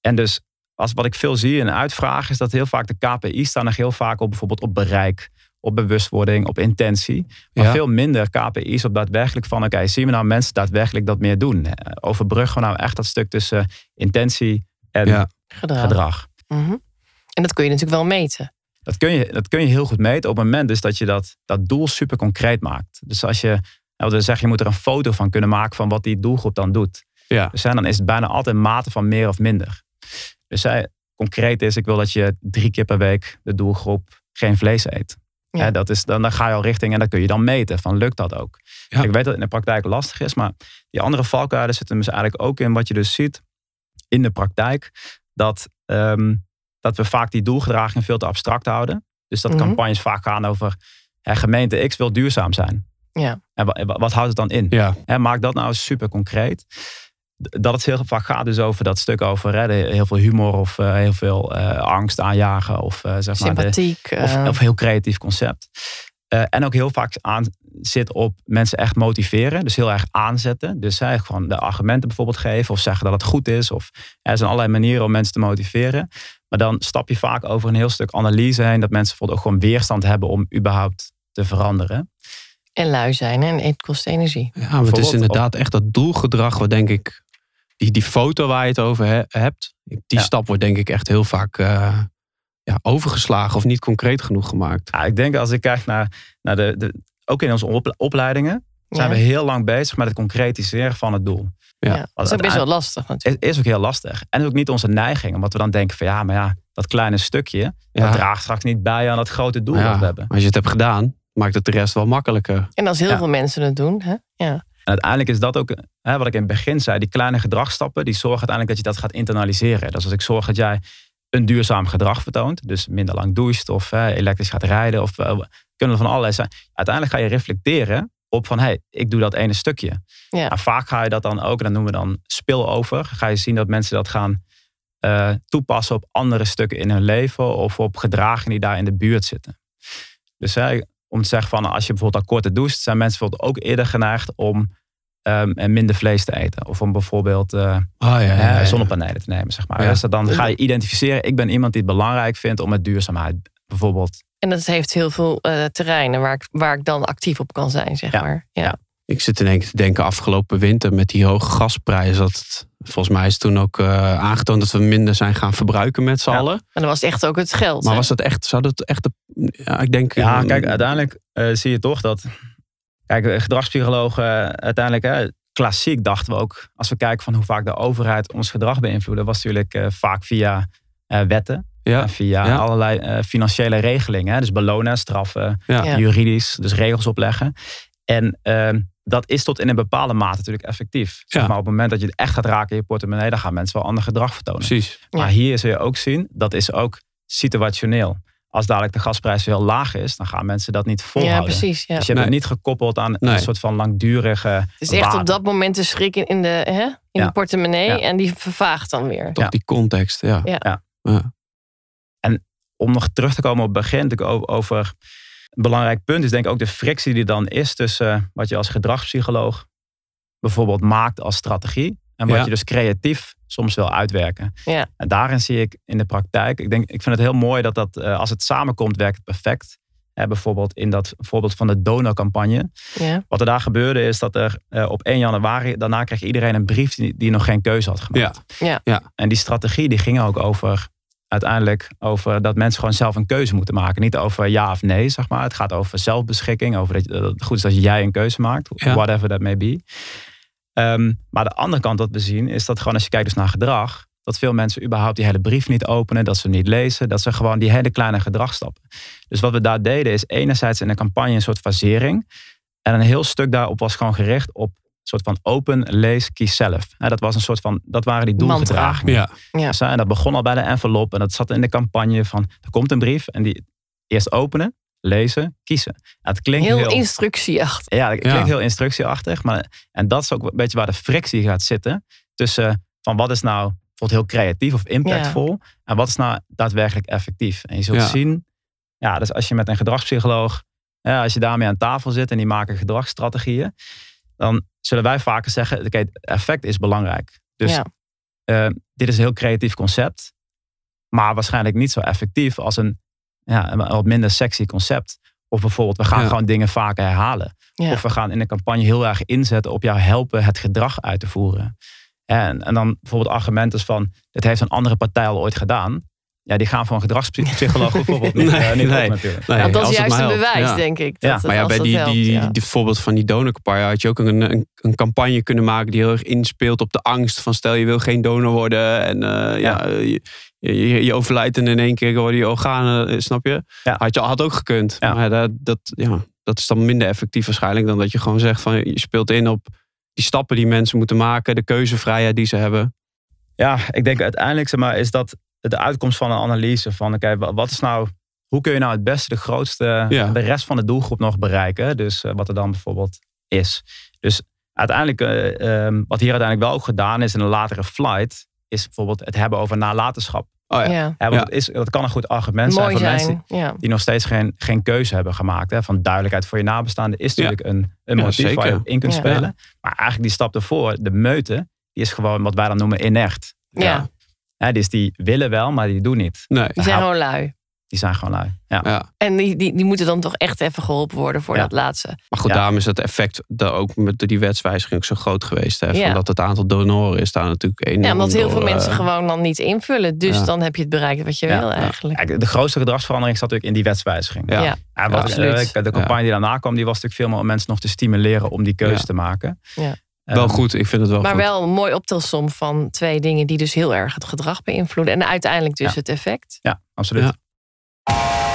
En dus als wat ik veel zie in uitvragen is dat heel vaak de KPI's staan nog heel vaak op bijvoorbeeld op bereik, op bewustwording, op intentie. Maar Ja. veel minder KPI's op daadwerkelijk van oké, zien we nou mensen daadwerkelijk dat meer doen? Overbruggen we nou echt dat stuk tussen intentie en Ja. Gedrag. gedrag? Mhm. En dat kun je natuurlijk wel meten. Dat kun, je, dat kun je heel goed meten op het moment dus dat je dat, dat doel super concreet maakt. Dus als je, nou, wat we zeggen, je moet er een foto van kunnen maken van wat die doelgroep dan doet. Ja. Dus dan is het bijna altijd mate van meer of minder. Dus hè, concreet is, ik wil dat je drie keer per week de doelgroep geen vlees eet. Ja. Hè, dat is, dan, dan ga je al richting en dan kun je dan meten van lukt dat ook. Ja. Ik weet dat het in de praktijk lastig is, maar die andere valkuilen zitten dus eigenlijk ook in wat je dus ziet in de praktijk. Dat, ehm, dat we vaak die doelgedragingen veel te abstract houden. Dus dat Mhm. campagnes vaak gaan over hè, gemeente X wil duurzaam zijn. Ja. En wa- wa- wat houdt het dan in? Ja. Hè, maak dat nou super concreet. Dat het heel vaak gaat dus over dat stuk over de- heel veel humor of eh, heel veel eh, angst aanjagen. Of, eh, zeg maar de, Sympathiek. of, eh, of heel creatief concept. Eh, en ook heel vaak aan zit op mensen echt motiveren. Dus heel erg aanzetten. Dus zij gewoon de argumenten bijvoorbeeld geven. Of zeggen dat het goed is. Of er zijn allerlei manieren om mensen te motiveren. Maar dan stap je vaak over een heel stuk analyse heen. Dat mensen bijvoorbeeld ook gewoon weerstand hebben om überhaupt te veranderen. En lui zijn en het kost energie. Ja, maar het is inderdaad echt dat doelgedrag wat denk ik... Die, die foto waar je het over he- hebt, die Ja. stap wordt denk ik echt heel vaak eh, ja, overgeslagen of niet concreet genoeg gemaakt. Ja, ik denk als ik kijk naar, naar de, de. Ook in onze op- opleidingen. zijn Ja. we heel lang bezig met het concretiseren van het doel. Ja. Ja, dat is ook best wel lastig natuurlijk. Het is ook heel lastig. En is ook niet onze neiging. Omdat we dan denken van ja, maar ja, dat kleine stukje. Ja. Dat draagt straks niet bij aan dat grote doel dat we hebben. Als je het hebt gedaan, maakt het de rest wel makkelijker. En als heel Ja. veel mensen het doen. Hè? Ja. En uiteindelijk is dat ook, hè, wat ik in het begin zei, die kleine gedragsstappen, die zorgen uiteindelijk dat je dat gaat internaliseren. Dus als ik zorg dat jij een duurzaam gedrag vertoont, dus minder lang doucht of hè, elektrisch gaat rijden, of eh, kunnen er van allerlei zijn. Uiteindelijk ga je reflecteren op van, hé, hey, ik doe dat ene stukje. Ja. Nou, vaak ga je dat dan ook, en dat noemen we dan spillover, ga je zien dat mensen dat gaan eh, toepassen op andere stukken in hun leven of op gedragingen die daar in de buurt zitten. Dus hè, om te zeggen van als je bijvoorbeeld al korter doucht, zijn mensen bijvoorbeeld ook eerder geneigd om ehm, minder vlees te eten. Of om bijvoorbeeld eh, Oh, ja, ja, hè, ja. zonnepanelen te nemen, zeg maar. Ja. Dus dan ga je identificeren, ik ben iemand die het belangrijk vindt om met duurzaamheid bijvoorbeeld. En dat heeft heel veel eh, terreinen waar ik, waar ik dan actief op kan zijn, zeg Ja. maar. Ja. Ik zit in één keer te denken, afgelopen winter met die hoge gasprijzen. Dat het, volgens mij is toen ook eh, aangetoond dat we minder zijn gaan verbruiken met z'n Ja. allen. En dan was echt ook het geld. Maar hè? was dat echt, zou dat echt, de, ja, ik denk... Ja, kijk, uiteindelijk eh, zie je toch dat. Kijk, gedragspsychologen, eh, uiteindelijk, hè, klassiek dachten we ook, als we kijken van hoe vaak de overheid ons gedrag beïnvloedde, was natuurlijk eh, vaak via eh, wetten. Ja, via ja. allerlei eh, financiële regelingen. Hè, dus belonen, straffen, juridisch, dus regels opleggen. En ehm, dat is tot in een bepaalde mate natuurlijk effectief. Zeg maar op het moment dat je het echt gaat raken in je portemonnee, dan gaan mensen wel ander gedrag vertonen. precies. Ja. Maar hier zul je ook zien, dat is ook situationeel. Als dadelijk de gasprijs heel laag is, dan gaan mensen dat niet volhouden. ja, precies. Ja. Dus je hebt Nee. het niet gekoppeld aan Nee. een soort van langdurige. Het is echt waarde. op dat moment de schrik in, in de, hè? in Ja. de portemonnee Ja. en die vervaagt dan weer. Toch Ja. die context, ja. Ja. Ja. Ja. Om nog terug te komen op het begin, natuurlijk over, over een belangrijk punt is denk ik ook de frictie die dan is tussen wat je als gedragspsycholoog bijvoorbeeld maakt als strategie en wat Ja. je dus creatief soms wil uitwerken. Ja. En daarin zie ik in de praktijk, ik, denk, ik vind het heel mooi dat dat eh, als het samenkomt werkt het perfect. Bijvoorbeeld in dat voorbeeld van de donorcampagne. Ja. Wat er daar gebeurde is dat er eh, op 1 januari, daarna kreeg iedereen een brief die, die nog geen keuze had gemaakt. Ja. Ja. En die strategie die ging ook over uiteindelijk over dat mensen gewoon zelf een keuze moeten maken. Niet over ja of nee, zeg maar. Het gaat over zelfbeschikking, over dat, het goed is dat jij een keuze maakt, Ja. whatever that may be. Ehm, maar de andere kant dat we zien is dat gewoon als je kijkt dus naar gedrag, dat veel mensen überhaupt die hele brief niet openen, dat ze hem niet lezen, dat ze gewoon die hele kleine gedragsstappen. Dus wat we daar deden is enerzijds in de campagne een soort fasering. En een heel stuk daarop was gewoon gericht op een soort van open, lees, kies zelf. Hè, dat was een soort van, dat waren die doelgedragingen. Ja. Ja. Dus, En dat begon al bij de envelop en dat zat in de campagne van, er komt een brief en die eerst openen, lezen, kiezen. Ja, het klinkt Heel heel, instructieachtig. ja, het klinkt Ja. heel instructieachtig, maar en dat is ook een beetje waar de frictie gaat zitten tussen van wat is nou bijvoorbeeld heel creatief of impactvol en wat is nou daadwerkelijk effectief. En je zult Ja. zien, ja, dus als je met een gedragspsycholoog, ja, als je daarmee aan tafel zit en die maken gedragsstrategieën, dan zullen wij vaker zeggen, oké, effect is belangrijk. Dus Ja. eh, dit is een heel creatief concept, maar waarschijnlijk niet zo effectief als een, ja, een wat minder sexy concept. Of bijvoorbeeld, we gaan Ja. gewoon dingen vaker herhalen. Ja. Of we gaan in de campagne heel erg inzetten op jou helpen het gedrag uit te voeren. En, en dan bijvoorbeeld argumenten van, dit heeft een andere partij al ooit gedaan. Ja, die gaan een gedragspsycholoog (laughs) bijvoorbeeld niet, Nee, eh, niet nee. op natuurlijk. Nee, dat is juist een helpt. bewijs, Ja. denk ik. Ja, Dat, Maar ja, als bij die, helpt, die, ja. die voorbeeld van die donorcampagne had je ook een, een, een campagne kunnen maken die heel erg inspeelt op de angst van stel je wil geen donor worden en eh, ja, je, je, je overlijdt en in één keer worden je organen, eh, snap je? Ja. Had je had ook gekund. Ja. Maar dat, dat, ja, dat is dan minder effectief waarschijnlijk dan dat je gewoon zegt van je speelt in op die stappen die mensen moeten maken, de keuzevrijheid die ze hebben. Ja, ik denk uiteindelijk zeg maar, is dat de uitkomst van een analyse van oké, wa- wat is nou, hoe kun je nou het beste de grootste, Ja. de rest van de doelgroep nog bereiken? Dus eh, wat er dan bijvoorbeeld is. Dus uiteindelijk, eh, ehm, wat hier uiteindelijk wel ook gedaan is in een latere flight, is bijvoorbeeld het hebben over nalatenschap. Oh ja. Ja. Ja, want Ja. Dat, is, dat kan een goed argument Mooi zijn voor mensen. Ja. die nog steeds geen, geen keuze hebben gemaakt. Hè. Van duidelijkheid voor je nabestaanden is Ja. natuurlijk een, een Ja, motief waar je op in kunt Ja. spelen. Maar eigenlijk die stap ervoor, de meute, die is gewoon wat wij dan noemen inert. Ja. Hè, dus die willen wel, maar die doen niet. Nee. Die zijn gewoon lui. Die zijn gewoon lui. Ja. Ja. En die, die, die moeten dan toch echt even geholpen worden voor Ja. dat laatste. Maar goed, Ja. daarom is het effect dat ook met die wetswijziging ook zo groot geweest. Hè, Ja. van dat het aantal donoren is daar natuurlijk enorm Ja, omdat heel door, veel mensen eh, gewoon dan niet invullen. Dus ja. dan heb je het bereikt wat je Ja. wil Ja. eigenlijk. De grootste gedragsverandering zat natuurlijk in die wetswijziging. Ja. Ja. Ja, wat, absoluut. eh, de campagne die daarna kwam, die was natuurlijk veel meer om mensen nog te stimuleren om die keuze Ja. te maken. Ja. Wel Ehm, goed, ik vind het wel Maar goed. wel een mooi optelsom van twee dingen die dus heel erg het gedrag beïnvloeden. En uiteindelijk dus Ja. het effect. Ja, absoluut. Ja.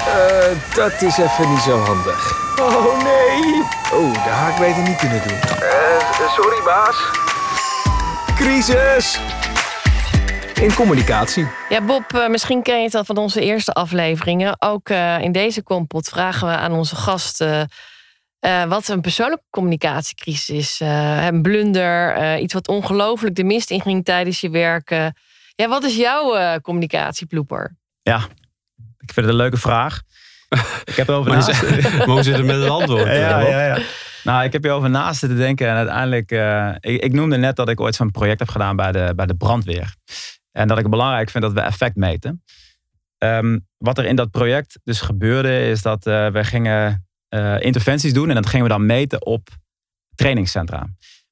Eh, dat is even niet zo handig. Oh nee! Oh, dat had ik beter niet kunnen doen. Eh, sorry baas. Crisis! In communicatie. Ja, Bob, eh, misschien ken je het al van onze eerste afleveringen. Ook eh, in deze kompot vragen we aan onze gasten eh, wat een persoonlijke communicatiecrisis is. Eh, een blunder, eh, iets wat ongelooflijk de mist inging tijdens je werken. Ja, wat is jouw eh communicatieblooper? Ik vind het een leuke vraag. ik heb erover (laughs) naast... hoe zit het met het antwoord? (laughs) ja, ja, ja. Nou, ik heb hierover naast zitten denken. En uiteindelijk, eh, ik, ik noemde net dat ik ooit zo'n project heb gedaan bij de, bij de brandweer. En dat ik het belangrijk vind dat we effect meten. Ehm, wat er in dat project dus gebeurde, is dat eh, we gingen eh, interventies doen. En dat gingen we dan meten op trainingscentra.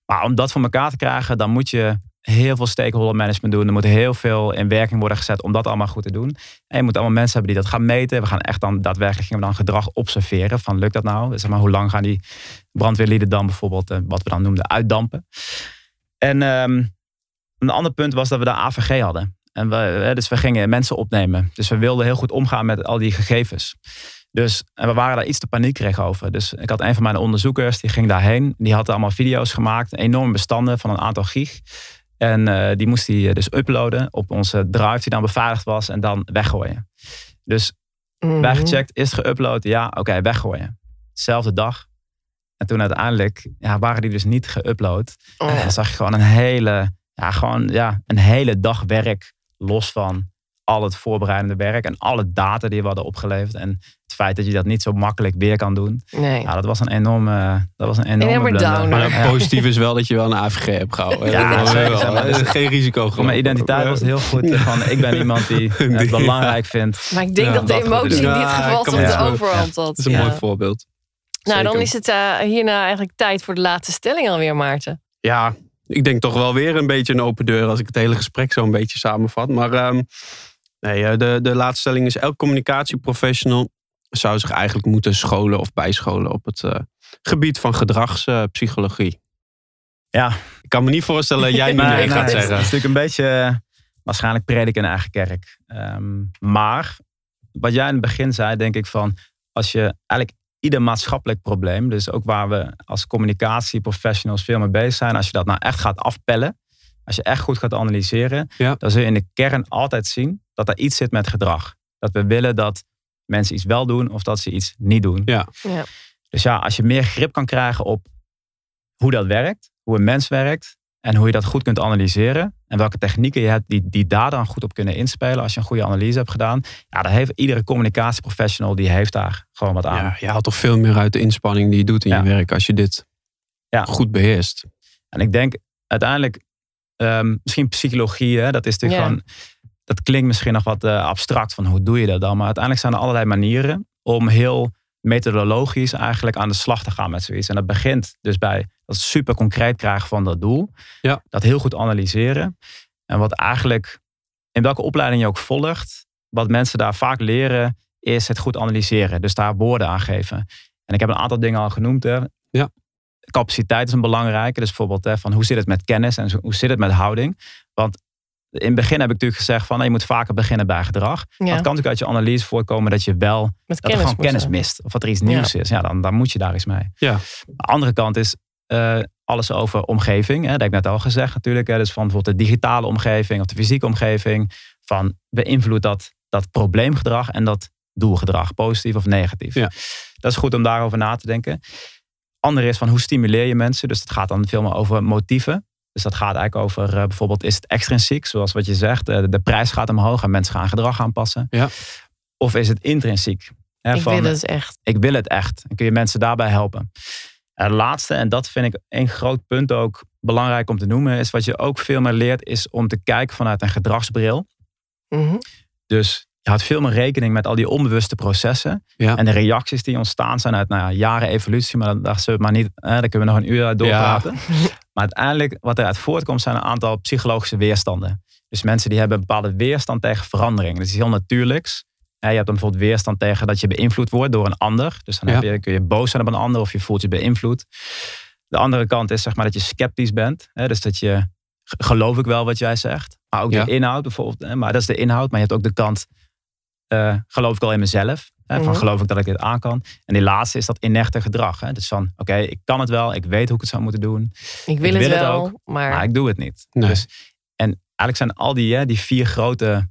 Maar om dat voor elkaar te krijgen, dan moet je heel veel stakeholder management doen. Er moet heel veel in werking worden gezet om dat allemaal goed te doen. En je moet allemaal mensen hebben die dat gaan meten. We gaan echt dan daadwerkelijk gingen we dan gedrag observeren. Van lukt dat nou? Zeg maar, hoe lang gaan die brandweerlieden dan bijvoorbeeld, eh, wat we dan noemden, uitdampen? En ehm, een ander punt was dat we daar AVG hadden. En eh, dus we gingen mensen opnemen. Dus we wilden heel goed omgaan met al die gegevens. Dus en we waren daar iets te paniekerig over. Dus ik had een van mijn onderzoekers, die ging daarheen. Die had allemaal video's gemaakt, enorme bestanden van een aantal gig. En eh, die moest hij dus uploaden op onze drive die dan beveiligd was en dan weggooien. Dus Mhm. wij gecheckt, is geüpload? Ja, oké, weggooien. Zelfde dag. En toen uiteindelijk ja, waren die dus niet geüpload. Oh. En dan zag je gewoon een hele, ja, gewoon, ja, een hele dag werk los van al het voorbereidende werk en alle data die we hadden opgeleverd. En feit dat je dat niet zo makkelijk weer kan doen. Nee. Ja, dat was een enorme, dat was een enorme Enorme blunder. downer. Maar Ja. positief is wel dat je wel een AVG hebt gehouden. Ja, dat wel- Zeg maar, dus- geen risico. Voor mijn identiteit was heel goed. Van, ik ben iemand die (laughs) het belangrijk vindt. Maar ik denk Ja, dat de emotie in dit geval me de Dat is een Ja. mooi voorbeeld. Nou, dan is het eh, hierna eigenlijk tijd voor de laatste stelling alweer, Maarten. Ja, ik denk toch wel weer een beetje een open deur als ik het hele gesprek zo een beetje samenvat. Maar ehm, nee, eh, de, de laatste stelling is: elk communicatieprofessional zou zich eigenlijk moeten scholen of bijscholen op het eh, gebied van gedragspsychologie. Ja. Ik kan me niet voorstellen dat jij (laughs) nu Nee, nee, nee, gaat Het is zeggen. natuurlijk een beetje eh, waarschijnlijk predik in eigen kerk. Ehm, maar wat jij in het begin zei, denk ik van als je eigenlijk ieder maatschappelijk probleem, dus ook waar we als communicatieprofessionals veel mee bezig zijn, als je dat nou echt gaat afpellen, als je echt goed gaat analyseren, Ja. dan zul je in de kern altijd zien dat er iets zit met gedrag. Dat we willen dat mensen iets wel doen of dat ze iets niet doen. Ja. Ja. Dus ja, als je meer grip kan krijgen op hoe dat werkt, hoe een mens werkt en hoe je dat goed kunt analyseren en welke technieken je hebt die, die daar dan goed op kunnen inspelen als je een goede analyse hebt gedaan, ja, dan heeft iedere communicatieprofessional die heeft daar gewoon wat aan. Ja, je haalt toch veel meer uit de inspanning die je doet in Ja. je werk als je dit Ja. goed beheerst. En ik denk uiteindelijk, ehm, misschien psychologie, hè, dat is natuurlijk Ja. gewoon, dat klinkt misschien nog wat eh, abstract van hoe doe je dat dan, maar uiteindelijk zijn er allerlei manieren om heel methodologisch eigenlijk aan de slag te gaan met zoiets. En dat begint dus bij dat super concreet krijgen van dat doel, Ja. dat heel goed analyseren en wat eigenlijk in welke opleiding je ook volgt, wat mensen daar vaak leren is het goed analyseren, dus daar woorden aan geven. En ik heb een aantal dingen al genoemd. Hè. Ja. Capaciteit is een belangrijke. Dus bijvoorbeeld hè, van hoe zit het met kennis en hoe zit het met houding. Want in het begin heb ik natuurlijk gezegd van je moet vaker beginnen bij gedrag. Ja. Het kan natuurlijk uit je analyse voorkomen dat je wel Met dat er gewoon kennis zijn. mist. Of dat er iets nieuws is. Ja, dan, dan moet je daar iets mee. Ja. De andere kant is eh, alles over omgeving. Hè. Dat heb ik net al gezegd natuurlijk. Hè. Dus van bijvoorbeeld de digitale omgeving of de fysieke omgeving. Van beïnvloedt dat, dat probleemgedrag en dat doelgedrag. Positief of negatief. Ja. Dat is goed om daarover na te denken. Andere is van hoe stimuleer je mensen. Dus dat gaat dan veel meer over motieven. Dus dat gaat eigenlijk over eh, bijvoorbeeld is het extrinsiek, zoals wat je zegt, eh, de prijs gaat omhoog en mensen gaan gedrag aanpassen. Ja. Of is het intrinsiek? Hè, Ik van, wil het echt. ik wil het echt. En kun je mensen daarbij helpen. En het laatste, en dat vind ik een groot punt ook belangrijk om te noemen, is wat je ook veel meer leert, is om te kijken vanuit een gedragsbril. Mhm. Dus je houdt veel meer rekening met al die onbewuste processen. Ja. En de reacties die ontstaan zijn uit nou ja, jaren evolutie. Maar dat- daar, zullen we maar niet, hè, daar kunnen we nog een uur uit doorpraten. (laughs) Maar uiteindelijk wat eruit voortkomt zijn een aantal psychologische weerstanden. Dus mensen die hebben een bepaalde weerstand tegen verandering. Dat is heel natuurlijks. Je hebt dan bijvoorbeeld weerstand tegen dat je beïnvloed wordt door een ander. Dus dan heb je, kun je boos zijn op een ander of je voelt je beïnvloed. De andere kant is zeg maar dat je sceptisch bent. Hè, dus dat je geloof ik wel wat jij zegt. Maar ook de inhoud bijvoorbeeld. hè, Maar dat is de inhoud. Maar je hebt ook de kant eh, geloof ik al in mezelf. Hè, van Mhm. geloof ik dat ik dit aan kan. En die laatste is dat inerte gedrag. Hè. Dus van oké, ik kan het wel. Ik weet hoe ik het zou moeten doen. Ik wil Ik het wil het wel, ook, maar, Maar ik doe het niet. Nee. Dus, en eigenlijk zijn al die, hè, die vier grote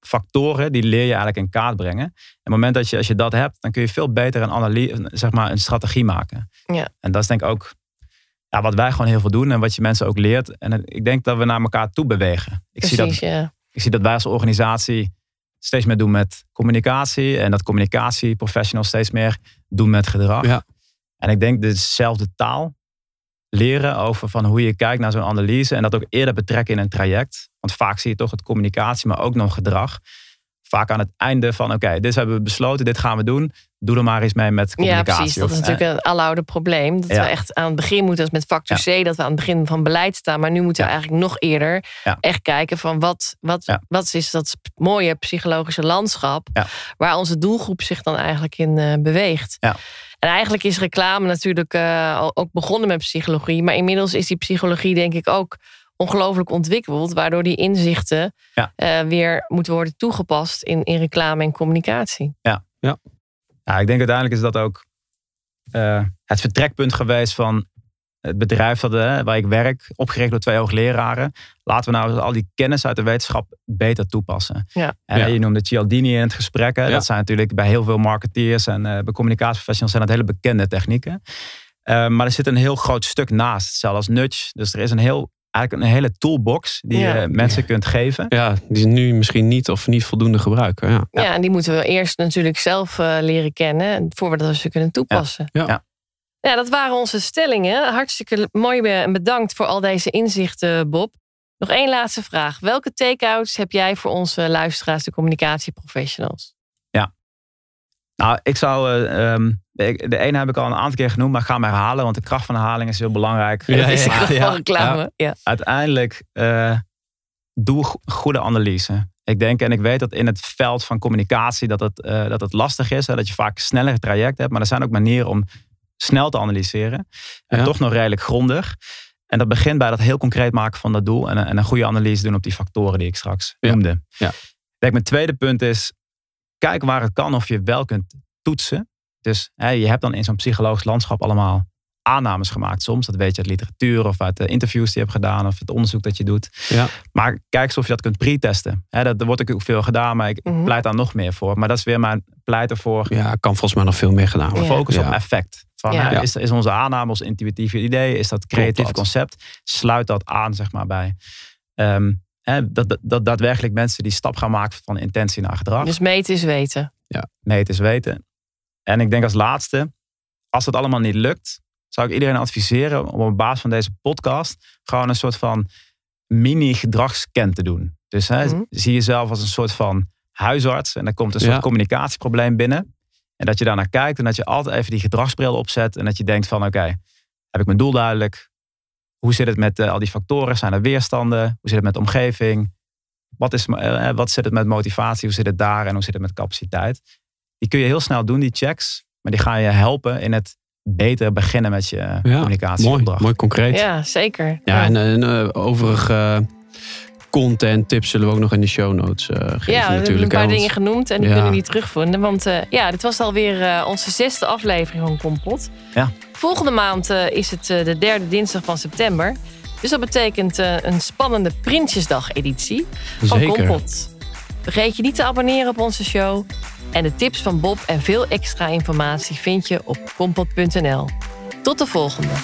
factoren, die leer je eigenlijk in kaart brengen. En op het moment dat je, als je dat hebt, dan kun je veel beter een, analyse, zeg maar, een strategie maken. Ja. En dat is denk ik ook ja, wat wij gewoon heel veel doen en wat je mensen ook leert. En het- ik denk dat we naar elkaar toe bewegen. Ik zie, dat, precies, ja. ik zie dat wij als organisatie steeds meer doen met communicatie. En dat communicatieprofessionals steeds meer doen met gedrag. Ja. En ik denk dezelfde taal leren over van hoe je kijkt naar zo'n analyse. En dat ook eerder betrekken in een traject. Want vaak zie je toch het communicatie, maar ook nog gedrag. Vaak aan het einde van oké, dit hebben we besloten, dit gaan we doen. Doe er maar eens mee met Ja, communicatie. precies. Dat is natuurlijk een aloude probleem. Dat Ja. we echt aan het begin moeten, als met factor C, dat we aan het begin van beleid staan. Maar nu moeten we Ja. eigenlijk nog eerder Ja. echt kijken van wat, wat, Ja. wat is dat mooie psychologische landschap Ja. waar onze doelgroep zich dan eigenlijk in eh, beweegt. Ja. En eigenlijk is reclame natuurlijk al- ook begonnen met psychologie. Maar inmiddels is die psychologie denk ik ook ongelooflijk ontwikkeld. Waardoor die inzichten Ja. eh, weer moeten worden toegepast in, in reclame en communicatie. Ja, ik denk uiteindelijk is dat ook eh, het vertrekpunt geweest van het bedrijf dat, eh, waar ik werk, opgericht door twee hoogleraren. Laten we nou al die kennis uit de wetenschap beter toepassen. Ja. En Ja. Je noemde Cialdini in het gesprek. hè. Ja. Dat zijn natuurlijk bij heel veel marketeers en eh, bij communicatieprofessionals zijn dat hele bekende technieken. Eh, maar er zit een heel groot stuk naast, als nudge. Dus er is een heel, eigenlijk een hele toolbox die Ja. je mensen kunt geven. Ja, die ze nu misschien niet of niet voldoende gebruiken. Ja. Ja. en die moeten we eerst natuurlijk zelf eh, leren kennen voordat we ze kunnen toepassen. Ja. Ja. Ja, dat waren onze stellingen. Hartstikke mooi en bedankt voor al deze inzichten, Bob. Nog één laatste vraag. Welke take-outs heb jij voor onze luisteraars, de communicatieprofessionals? Nou, ik zou. eh, ehm, de, ene heb ik al een aantal keer genoemd, maar ik ga hem herhalen, want de kracht van herhaling is heel belangrijk. Ja, dat is ja, ik ja, van reclame. Ja. Uiteindelijk, eh, doe go- goede analyse. Ik denk en ik weet dat in het veld van communicatie dat het, eh, dat het lastig is. Hè, dat je vaak sneller traject hebt. Maar er zijn ook manieren om snel te analyseren. En Ja. toch nog redelijk grondig. En dat begint bij dat heel concreet maken van dat doel. En, een- en een goede analyse doen op die factoren die ik straks Ja. noemde. Ja. Ik denk mijn tweede punt is, kijk waar het kan of je wel kunt toetsen. Dus hè, je hebt dan in zo'n psychologisch landschap allemaal aannames gemaakt. Soms, dat weet je uit literatuur of uit de interviews die je hebt gedaan of het onderzoek dat je doet. Ja. Maar kijk eens of je dat kunt pre-testen. Hè, dat, er wordt ook veel gedaan, maar ik Mhm. pleit daar nog meer voor. Maar dat is weer mijn pleiten voor ja, kan volgens mij nog veel meer gedaan worden. Ja. focus op effect. Van, Ja. hè, Ja. is, is onze aanname, ons intuïtieve idee, is dat creatieve dat. concept, sluit dat aan zeg maar bij ehm, hè, dat, dat, dat daadwerkelijk mensen die stap gaan maken van intentie naar gedrag. Dus meten is weten. Nee, het is weten. En ik denk als laatste, als het allemaal niet lukt, zou ik iedereen adviseren om op basis van deze podcast gewoon een soort van mini gedragsscan te doen. Dus hè, Mhm. zie jezelf als een soort van huisarts en er komt een soort Ja. communicatieprobleem binnen. En dat je daarnaar kijkt en dat je altijd even die gedragsbril opzet en dat je denkt van oké, heb ik mijn doel duidelijk? Hoe zit het met eh, al die factoren? Zijn er weerstanden? Hoe zit het met de omgeving? Wat, is, eh, wat zit het met motivatie? Hoe zit het daar? En hoe zit het met capaciteit? Die kun je heel snel doen, die checks. Maar die gaan je helpen in het beter beginnen met je Ja, communicatieopdracht. mooi, mooi concreet. Ja, Ja, zeker. en, en eh, overige content tips zullen we ook nog in de show notes eh, geven Ja, we hebben een natuurlijk. paar dingen genoemd en die Ja. kunnen jullie terugvinden. Want eh, ja, dit was alweer eh onze zesde aflevering van Kompot. Ja. Volgende maand eh, is het eh, de derde dinsdag van september. Dus dat betekent eh, een spannende Prinsjesdag-editie van. Kompot. Vergeet je niet te abonneren op onze show. En de tips van Bob en veel extra informatie vind je op kompot.nl. Tot de volgende.